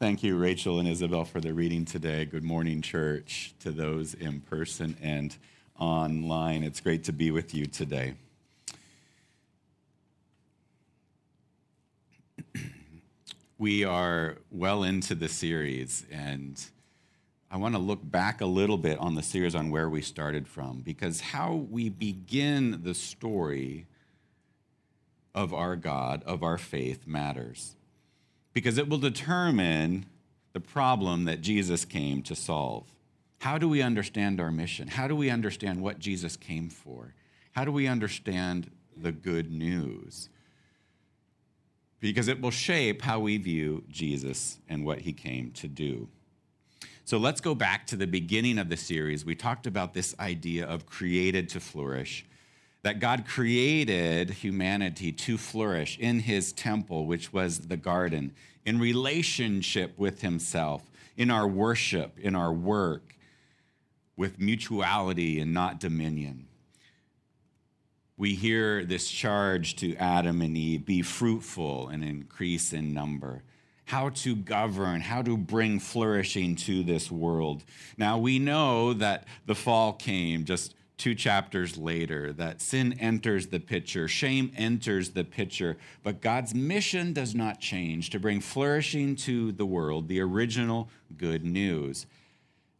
Thank you, Rachel and Isabel, for the reading today. Good morning, church, to those in person and online. It's great to be with you today. we are well into the series, and I want to look back a little bit on the series on where we started from, because how we begin the story of our God, of our faith, matters because it will determine the problem that Jesus came to solve. How do we understand our mission? How do we understand what Jesus came for? How do we understand the good news? Because it will shape how we view Jesus and what he came to do. So let's go back to the beginning of the series. We talked about this idea of created to flourish that God created humanity to flourish in his temple, which was the garden, in relationship with himself, in our worship, in our work, with mutuality and not dominion. We hear this charge to Adam and Eve be fruitful and increase in number how to govern, how to bring flourishing to this world. Now, we know that the fall came just two chapters later that sin enters the picture, shame enters the picture, but God's mission does not change to bring flourishing to the world, the original good news.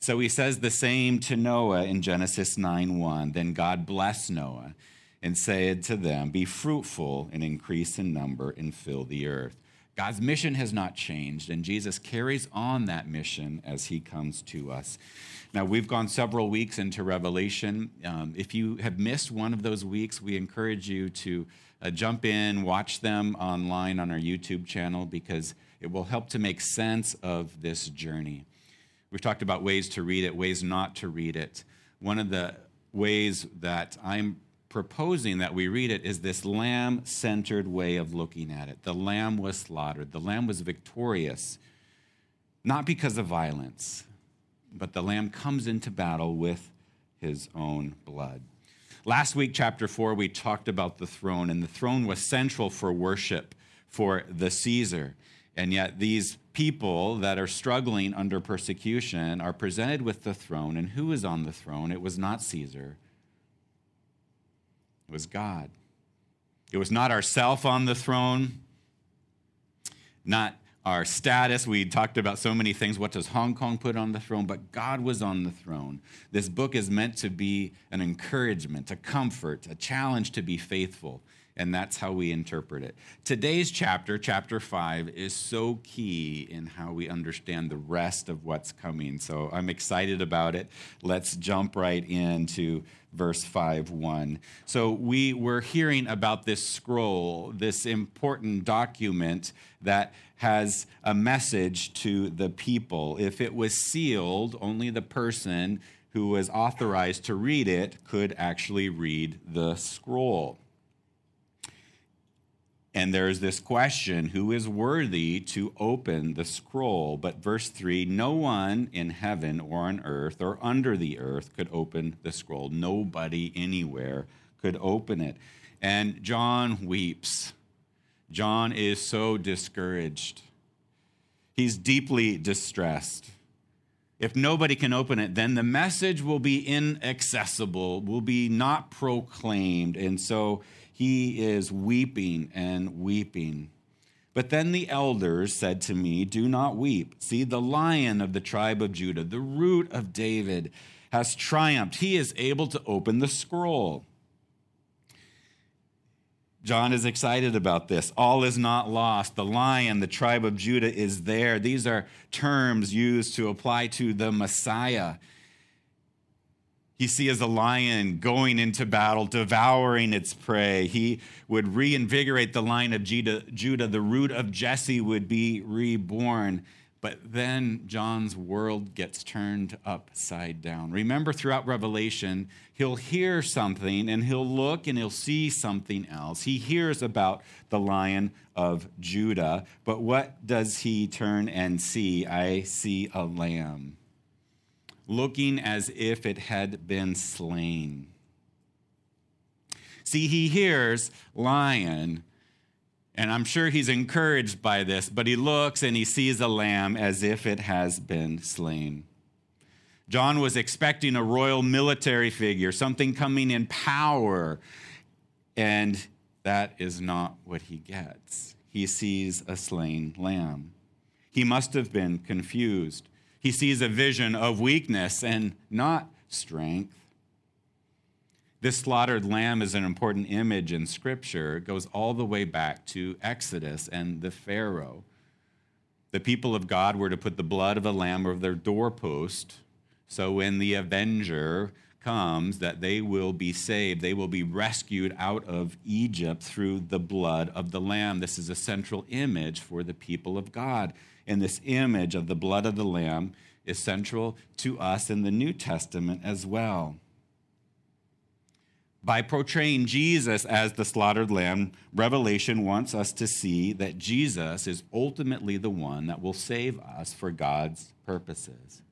So he says the same to Noah in Genesis 9 1. Then God blessed Noah and said to them, Be fruitful and increase in number and fill the earth. God's mission has not changed, and Jesus carries on that mission as he comes to us. Now, we've gone several weeks into Revelation. Um, if you have missed one of those weeks, we encourage you to uh, jump in, watch them online on our YouTube channel because it will help to make sense of this journey. We've talked about ways to read it, ways not to read it. One of the ways that I'm proposing that we read it is this lamb centered way of looking at it. The lamb was slaughtered, the lamb was victorious, not because of violence, but the Lamb comes into battle with his own blood. Last week, chapter 4, we talked about the throne, and the throne was central for worship for the Caesar. And yet, these people that are struggling under persecution are presented with the throne. And who is on the throne? It was not Caesar, it was God. It was not ourself on the throne, not our status. We talked about so many things. What does Hong Kong put on the throne? But God was on the throne. This book is meant to be an encouragement, a comfort, a challenge to be faithful. And that's how we interpret it. Today's chapter, chapter five, is so key in how we understand the rest of what's coming. So I'm excited about it. Let's jump right into verse 5 1. So we were hearing about this scroll, this important document that has a message to the people. If it was sealed, only the person who was authorized to read it could actually read the scroll. And there's this question who is worthy to open the scroll? But verse 3 no one in heaven or on earth or under the earth could open the scroll. Nobody anywhere could open it. And John weeps. John is so discouraged. He's deeply distressed. If nobody can open it, then the message will be inaccessible, will be not proclaimed. And so he is weeping and weeping. But then the elders said to me, Do not weep. See, the lion of the tribe of Judah, the root of David, has triumphed. He is able to open the scroll. John is excited about this. All is not lost. The lion, the tribe of Judah, is there. These are terms used to apply to the Messiah. He sees a lion going into battle, devouring its prey. He would reinvigorate the line of Judah. The root of Jesse would be reborn. But then John's world gets turned upside down. Remember, throughout Revelation, he'll hear something and he'll look and he'll see something else. He hears about the lion of Judah, but what does he turn and see? I see a lamb looking as if it had been slain. See, he hears lion, And I'm sure he's encouraged by this, but he looks and he sees a lamb as if it has been slain. John was expecting a royal military figure, something coming in power, and that is not what he gets. He sees a slain lamb. He must have been confused. He sees a vision of weakness and not strength. This slaughtered lamb is an important image in Scripture. It goes all the way back to Exodus and the Pharaoh. The people of God were to put the blood of a lamb over their doorpost, so when the avenger comes, that they will be saved. They will be rescued out of Egypt through the blood of the lamb. This is a central image for the people of God. And this image of the blood of the lamb is central to us in the New Testament as well by portraying Jesus as the slaughtered lamb, Revelation wants us to see that Jesus is ultimately the one that will save us for God's purposes.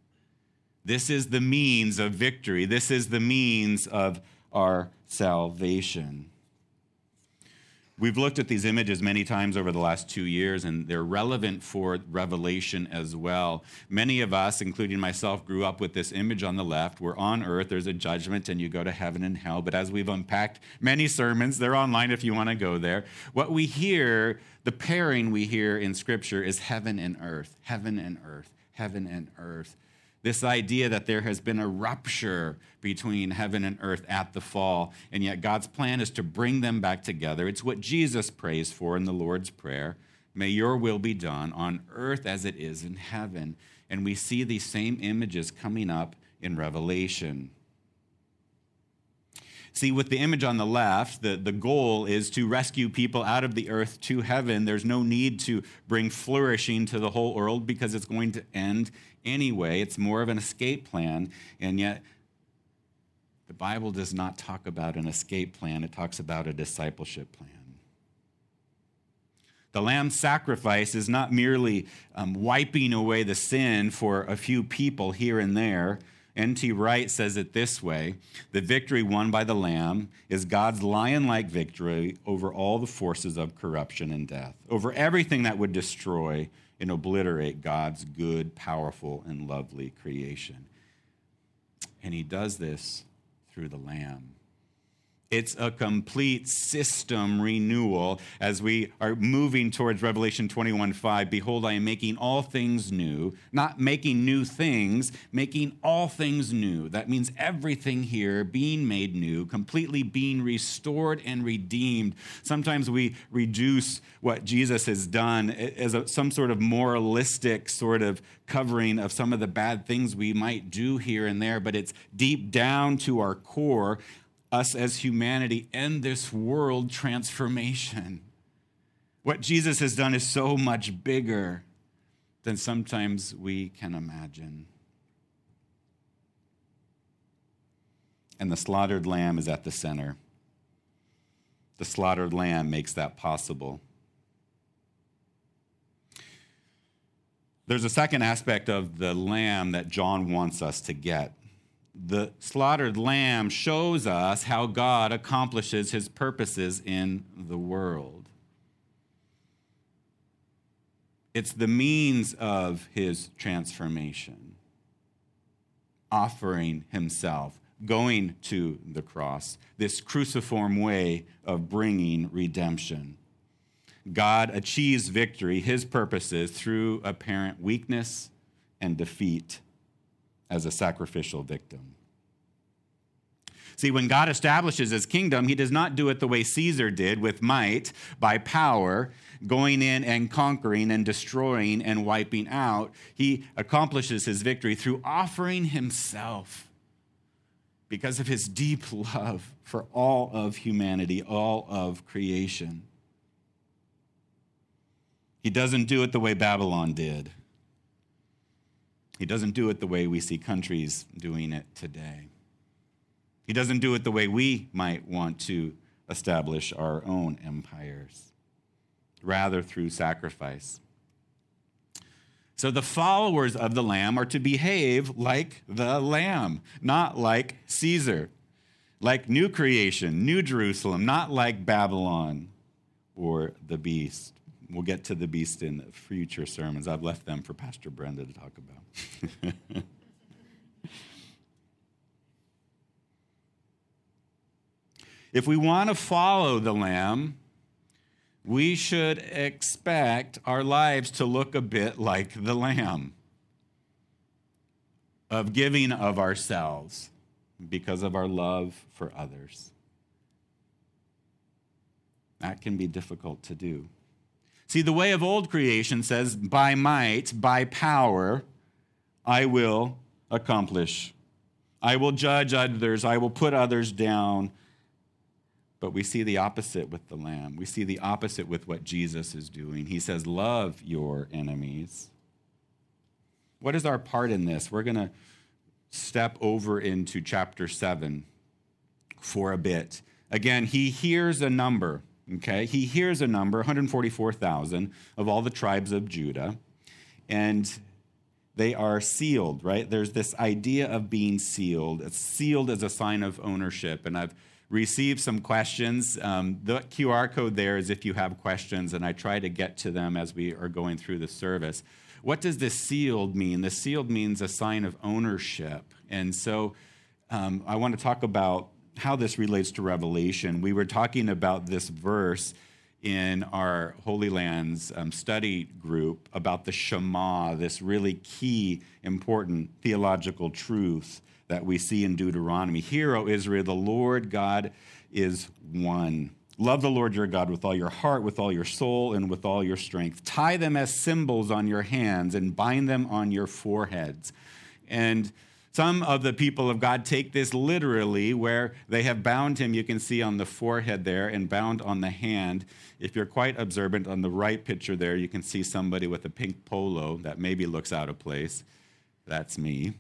This is the means of victory, this is the means of our salvation. We've looked at these images many times over the last two years, and they're relevant for Revelation as well. Many of us, including myself, grew up with this image on the left We're on earth there's a judgment and you go to heaven and hell. But as we've unpacked many sermons, they're online if you want to go there. What we hear, the pairing we hear in Scripture is heaven and earth, heaven and earth, heaven and earth. This idea that there has been a rupture between heaven and earth at the fall, and yet God's plan is to bring them back together. It's what Jesus prays for in the Lord's Prayer. May your will be done on earth as it is in heaven. And we see these same images coming up in Revelation. See, with the image on the left, the, the goal is to rescue people out of the earth to heaven. There's no need to bring flourishing to the whole world because it's going to end anyway. It's more of an escape plan. And yet, the Bible does not talk about an escape plan, it talks about a discipleship plan. The lamb sacrifice is not merely um, wiping away the sin for a few people here and there. N.T. Wright says it this way The victory won by the Lamb is God's lion like victory over all the forces of corruption and death, over everything that would destroy and obliterate God's good, powerful, and lovely creation. And he does this through the Lamb. It's a complete system renewal as we are moving towards Revelation 21 5. Behold, I am making all things new, not making new things, making all things new. That means everything here being made new, completely being restored and redeemed. Sometimes we reduce what Jesus has done as a, some sort of moralistic sort of covering of some of the bad things we might do here and there, but it's deep down to our core us as humanity and this world transformation. What Jesus has done is so much bigger than sometimes we can imagine. And the slaughtered lamb is at the center. The slaughtered lamb makes that possible. There's a second aspect of the lamb that John wants us to get the slaughtered lamb shows us how God accomplishes his purposes in the world. It's the means of his transformation, offering himself, going to the cross, this cruciform way of bringing redemption. God achieves victory, his purposes, through apparent weakness and defeat as a sacrificial victim. See, when God establishes his kingdom, he does not do it the way Caesar did with might, by power, going in and conquering and destroying and wiping out. He accomplishes his victory through offering himself because of his deep love for all of humanity, all of creation. He doesn't do it the way Babylon did. He doesn't do it the way we see countries doing it today. He doesn't do it the way we might want to establish our own empires, rather, through sacrifice. So the followers of the Lamb are to behave like the Lamb, not like Caesar, like new creation, new Jerusalem, not like Babylon. or the beast. We'll get to the beast in future sermons. I've left them for Pastor Brenda to talk about. if we want to follow the Lamb, we should expect our lives to look a bit like the Lamb of giving of ourselves because of our love for others. That can be difficult to do. See, the way of old creation says, by might, by power, I will accomplish. I will judge others. I will put others down. But we see the opposite with the Lamb. We see the opposite with what Jesus is doing. He says, Love your enemies. What is our part in this? We're going to step over into chapter 7 for a bit. Again, he hears a number. Okay, he hears a number, 144,000 of all the tribes of Judah, and they are sealed, right? There's this idea of being sealed. It's sealed as a sign of ownership. And I've received some questions. Um, the QR code there is if you have questions, and I try to get to them as we are going through the service. What does this sealed mean? The sealed means a sign of ownership. And so um, I want to talk about how this relates to Revelation. We were talking about this verse in our Holy Lands um, study group about the Shema, this really key, important theological truth that we see in Deuteronomy. Hear, O Israel, the Lord God is one. Love the Lord your God with all your heart, with all your soul, and with all your strength. Tie them as symbols on your hands and bind them on your foreheads. And some of the people of God take this literally, where they have bound him, you can see on the forehead there, and bound on the hand. If you're quite observant on the right picture there, you can see somebody with a pink polo that maybe looks out of place. That's me.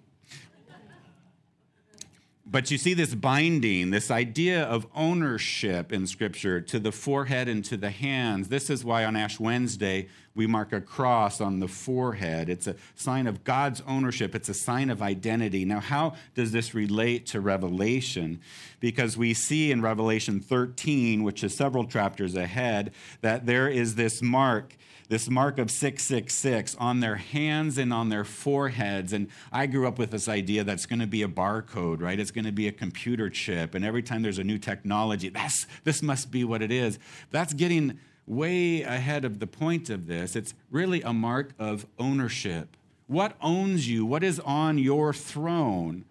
But you see this binding, this idea of ownership in Scripture to the forehead and to the hands. This is why on Ash Wednesday we mark a cross on the forehead. It's a sign of God's ownership, it's a sign of identity. Now, how does this relate to Revelation? Because we see in Revelation 13, which is several chapters ahead, that there is this mark this mark of 666 on their hands and on their foreheads. And I grew up with this idea that's going to be a barcode, right? It's going to be a computer chip. And every time there's a new technology, that's, this must be what it is. That's getting way ahead of the point of this. It's really a mark of ownership. What owns you? What is on your throne?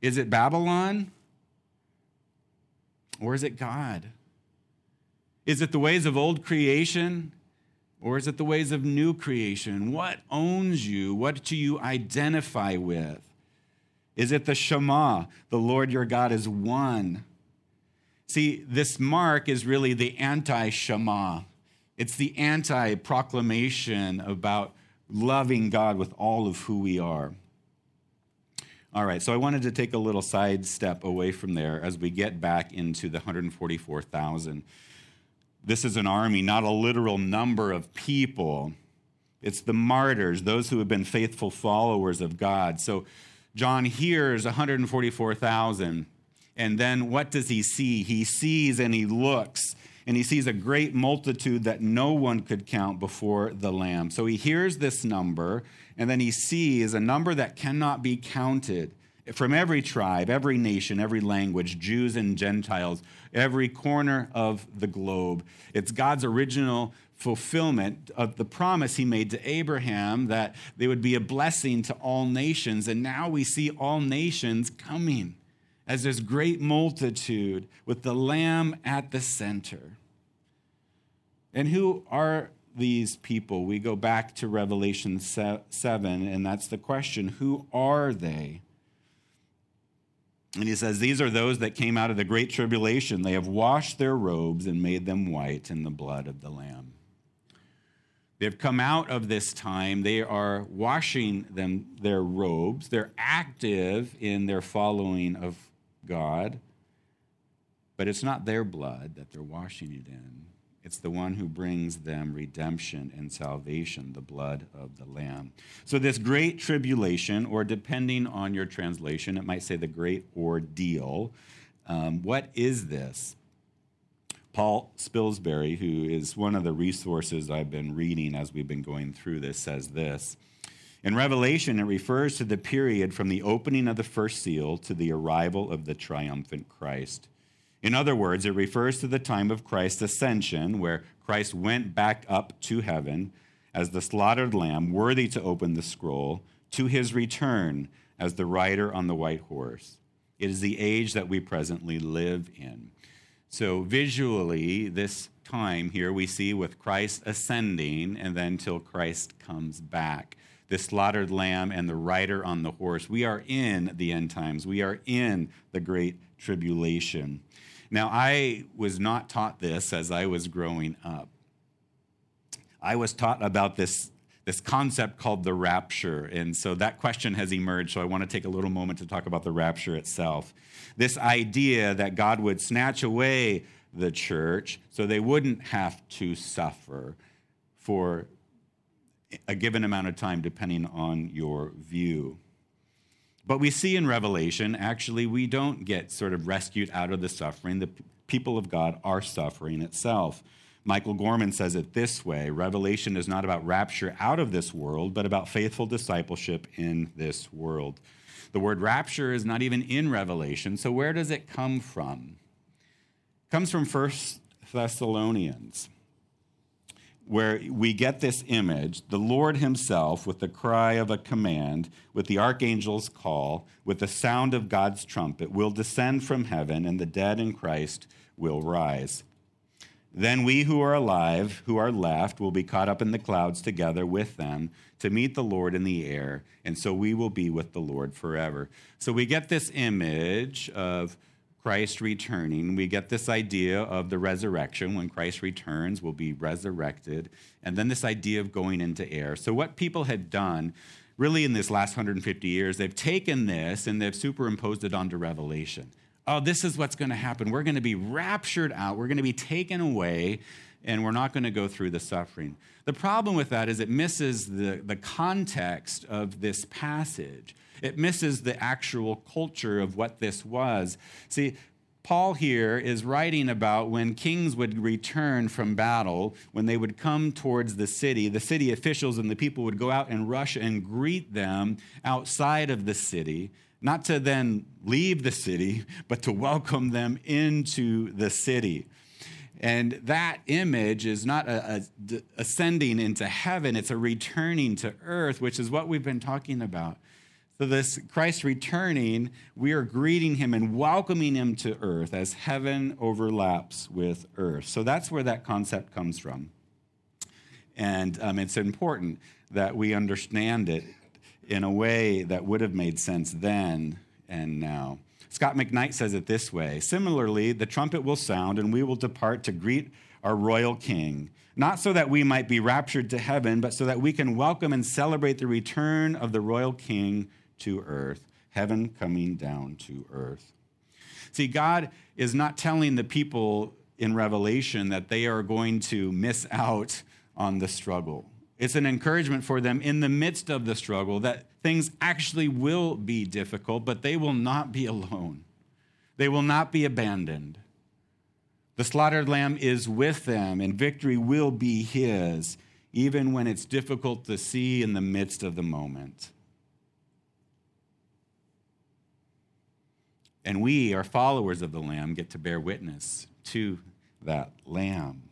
Is it Babylon? Or is it God? Is it the ways of old creation? Or is it the ways of new creation? What owns you? What do you identify with? Is it the Shema, the Lord your God is one? See, this mark is really the anti Shema. It's the anti proclamation about loving God with all of who we are. All right, so I wanted to take a little side step away from there as we get back into the 144,000. This is an army, not a literal number of people. It's the martyrs, those who have been faithful followers of God. So John hears 144,000. And then what does he see? He sees and he looks and he sees a great multitude that no one could count before the Lamb. So he hears this number and then he sees a number that cannot be counted from every tribe, every nation, every language, Jews and Gentiles, every corner of the globe. It's God's original fulfillment of the promise he made to Abraham that they would be a blessing to all nations. And now we see all nations coming as this great multitude with the Lamb at the center. And who are these people? We go back to Revelation 7, and that's the question who are they? And he says, These are those that came out of the great tribulation. They have washed their robes and made them white in the blood of the Lamb. They've come out of this time. They are washing them their robes. They're active in their following of God. But it's not their blood that they're washing it in. It's the one who brings them redemption and salvation, the blood of the Lamb. So, this great tribulation, or depending on your translation, it might say the great ordeal. Um, what is this? Paul Spilsbury, who is one of the resources I've been reading as we've been going through this, says this. In Revelation, it refers to the period from the opening of the first seal to the arrival of the triumphant Christ. In other words, it refers to the time of Christ's ascension, where Christ went back up to heaven as the slaughtered lamb, worthy to open the scroll, to his return as the rider on the white horse. It is the age that we presently live in. So, visually, this time here we see with Christ ascending and then till Christ comes back. The slaughtered lamb and the rider on the horse. We are in the end times. We are in the great tribulation. Now, I was not taught this as I was growing up. I was taught about this, this concept called the rapture. And so that question has emerged. So I want to take a little moment to talk about the rapture itself. This idea that God would snatch away the church so they wouldn't have to suffer for a given amount of time, depending on your view. But we see in Revelation, actually, we don't get sort of rescued out of the suffering. The people of God are suffering itself. Michael Gorman says it this way Revelation is not about rapture out of this world, but about faithful discipleship in this world. The word rapture is not even in Revelation, so where does it come from? It comes from First Thessalonians where we get this image the Lord Himself, with the cry of a command, with the archangel's call, with the sound of God's trumpet, will descend from heaven, and the dead in Christ will rise. Then we who are alive, who are left, will be caught up in the clouds together with them to meet the Lord in the air, and so we will be with the Lord forever. So we get this image of Christ returning, we get this idea of the resurrection. When Christ returns, we'll be resurrected. And then this idea of going into air. So, what people had done really in this last 150 years, they've taken this and they've superimposed it onto Revelation. Oh, this is what's going to happen. We're going to be raptured out, we're going to be taken away, and we're not going to go through the suffering. The problem with that is it misses the, the context of this passage. It misses the actual culture of what this was. See, Paul here is writing about when kings would return from battle, when they would come towards the city, the city officials and the people would go out and rush and greet them outside of the city, not to then leave the city, but to welcome them into the city. And that image is not ascending into heaven, it's a returning to earth, which is what we've been talking about. So, this Christ returning, we are greeting him and welcoming him to earth as heaven overlaps with earth. So, that's where that concept comes from. And um, it's important that we understand it in a way that would have made sense then and now. Scot McKnight says it this way Similarly, the trumpet will sound, and we will depart to greet our royal king, not so that we might be raptured to heaven, but so that we can welcome and celebrate the return of the royal king to earth, heaven coming down to earth. See, God is not telling the people in Revelation that they are going to miss out on the struggle. It's an encouragement for them in the midst of the struggle that things actually will be difficult, but they will not be alone. They will not be abandoned. The slaughtered lamb is with them, and victory will be his, even when it's difficult to see in the midst of the moment. And we, our followers of the Lamb, get to bear witness to that Lamb.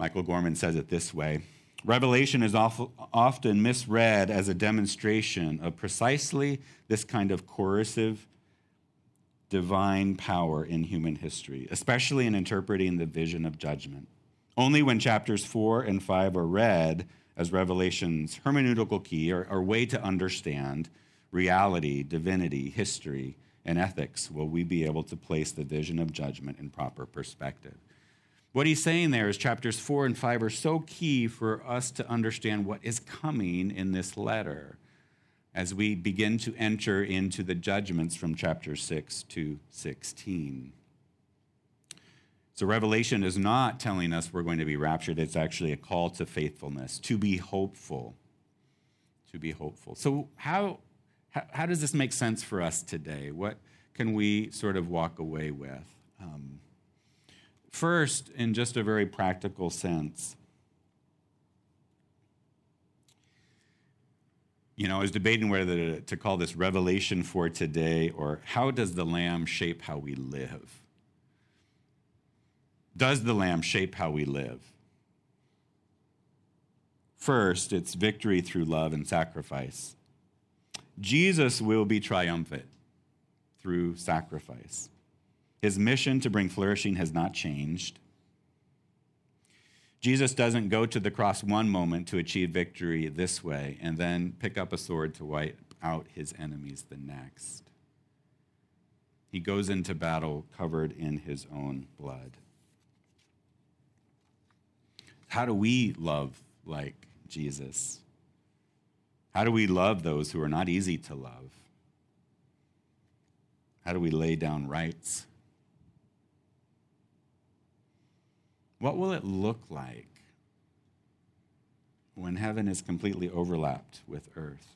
Michael Gorman says it this way Revelation is often misread as a demonstration of precisely this kind of coercive divine power in human history, especially in interpreting the vision of judgment. Only when chapters 4 and 5 are read as Revelation's hermeneutical key or, or way to understand reality, divinity, history, and ethics will we be able to place the vision of judgment in proper perspective. What he's saying there is chapters four and five are so key for us to understand what is coming in this letter as we begin to enter into the judgments from chapter 6 to 16. So, Revelation is not telling us we're going to be raptured. It's actually a call to faithfulness, to be hopeful. To be hopeful. So, how, how, how does this make sense for us today? What can we sort of walk away with? Um, first, in just a very practical sense, you know, I was debating whether to call this revelation for today or how does the Lamb shape how we live? Does the Lamb shape how we live? First, it's victory through love and sacrifice. Jesus will be triumphant through sacrifice. His mission to bring flourishing has not changed. Jesus doesn't go to the cross one moment to achieve victory this way and then pick up a sword to wipe out his enemies the next. He goes into battle covered in his own blood. How do we love like Jesus? How do we love those who are not easy to love? How do we lay down rights? What will it look like when heaven is completely overlapped with earth?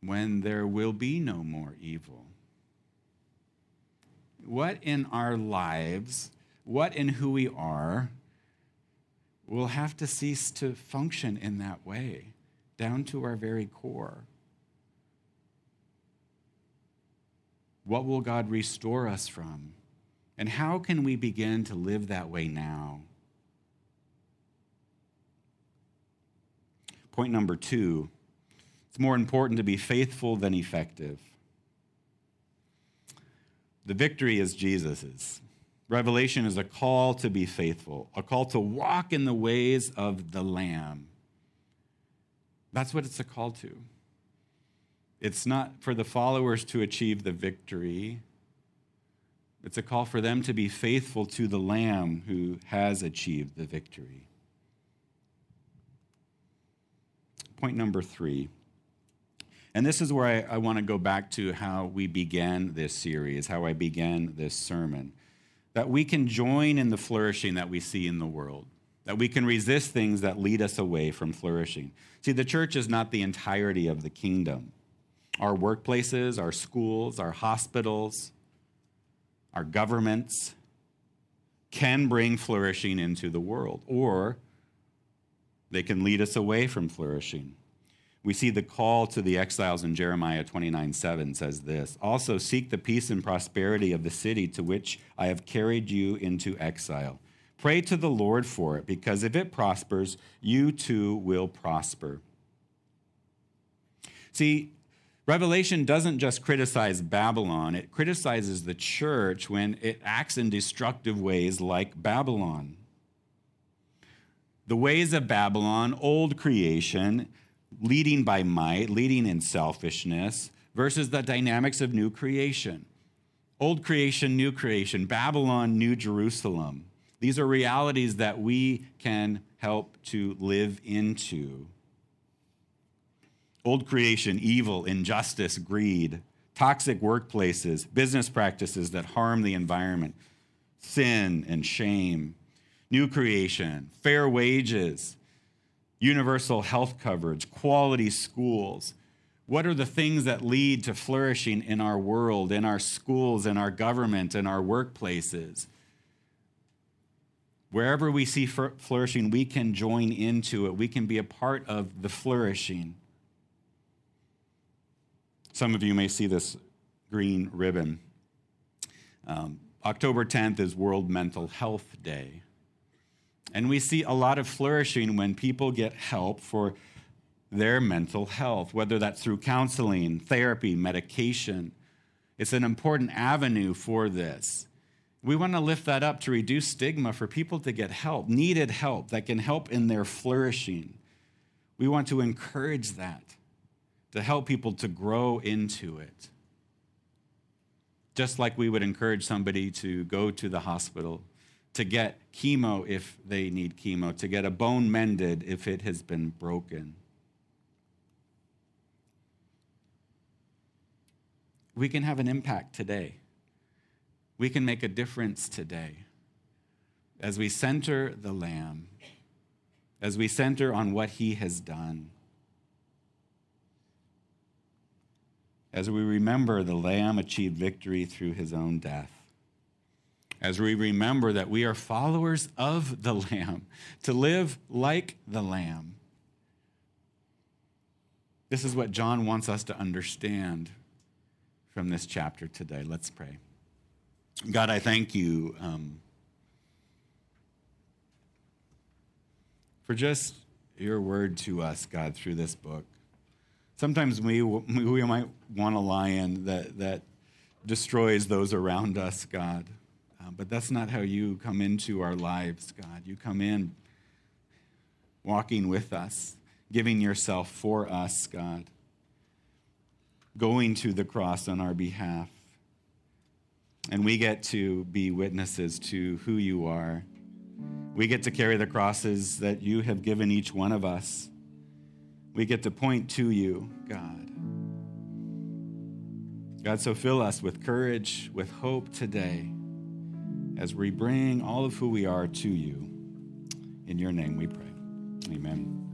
When there will be no more evil? What in our lives, what in who we are, will have to cease to function in that way, down to our very core? What will God restore us from? And how can we begin to live that way now? Point number two it's more important to be faithful than effective. The victory is Jesus's. Revelation is a call to be faithful, a call to walk in the ways of the Lamb. That's what it's a call to. It's not for the followers to achieve the victory, it's a call for them to be faithful to the Lamb who has achieved the victory. Point number three. And this is where I, I want to go back to how we began this series, how I began this sermon. That we can join in the flourishing that we see in the world, that we can resist things that lead us away from flourishing. See, the church is not the entirety of the kingdom. Our workplaces, our schools, our hospitals, our governments can bring flourishing into the world, or they can lead us away from flourishing. We see the call to the exiles in Jeremiah 29 7 says this Also, seek the peace and prosperity of the city to which I have carried you into exile. Pray to the Lord for it, because if it prospers, you too will prosper. See, Revelation doesn't just criticize Babylon, it criticizes the church when it acts in destructive ways like Babylon. The ways of Babylon, old creation, leading by might, leading in selfishness, versus the dynamics of new creation. Old creation, new creation, Babylon, New Jerusalem. These are realities that we can help to live into. Old creation, evil, injustice, greed, toxic workplaces, business practices that harm the environment, sin and shame. New creation, fair wages, universal health coverage, quality schools. What are the things that lead to flourishing in our world, in our schools, in our government, in our workplaces? Wherever we see flourishing, we can join into it. We can be a part of the flourishing. Some of you may see this green ribbon. Um, October 10th is World Mental Health Day. And we see a lot of flourishing when people get help for their mental health, whether that's through counseling, therapy, medication. It's an important avenue for this. We want to lift that up to reduce stigma for people to get help, needed help that can help in their flourishing. We want to encourage that to help people to grow into it. Just like we would encourage somebody to go to the hospital to get chemo if they need chemo, to get a bone mended if it has been broken. We can have an impact today. We can make a difference today as we center the Lamb, as we center on what He has done. As we remember the Lamb achieved victory through his own death, as we remember that we are followers of the Lamb, to live like the Lamb. This is what John wants us to understand from this chapter today. Let's pray. God, I thank you um, for just your word to us, God, through this book. Sometimes we, we might want a lion that, that destroys those around us, God. Uh, but that's not how you come into our lives, God. You come in walking with us, giving yourself for us, God, going to the cross on our behalf. And we get to be witnesses to who you are. We get to carry the crosses that you have given each one of us we get to point to you, God. God, so fill us with courage, with hope today as we bring all of who we are to you. In your name we pray. Amen.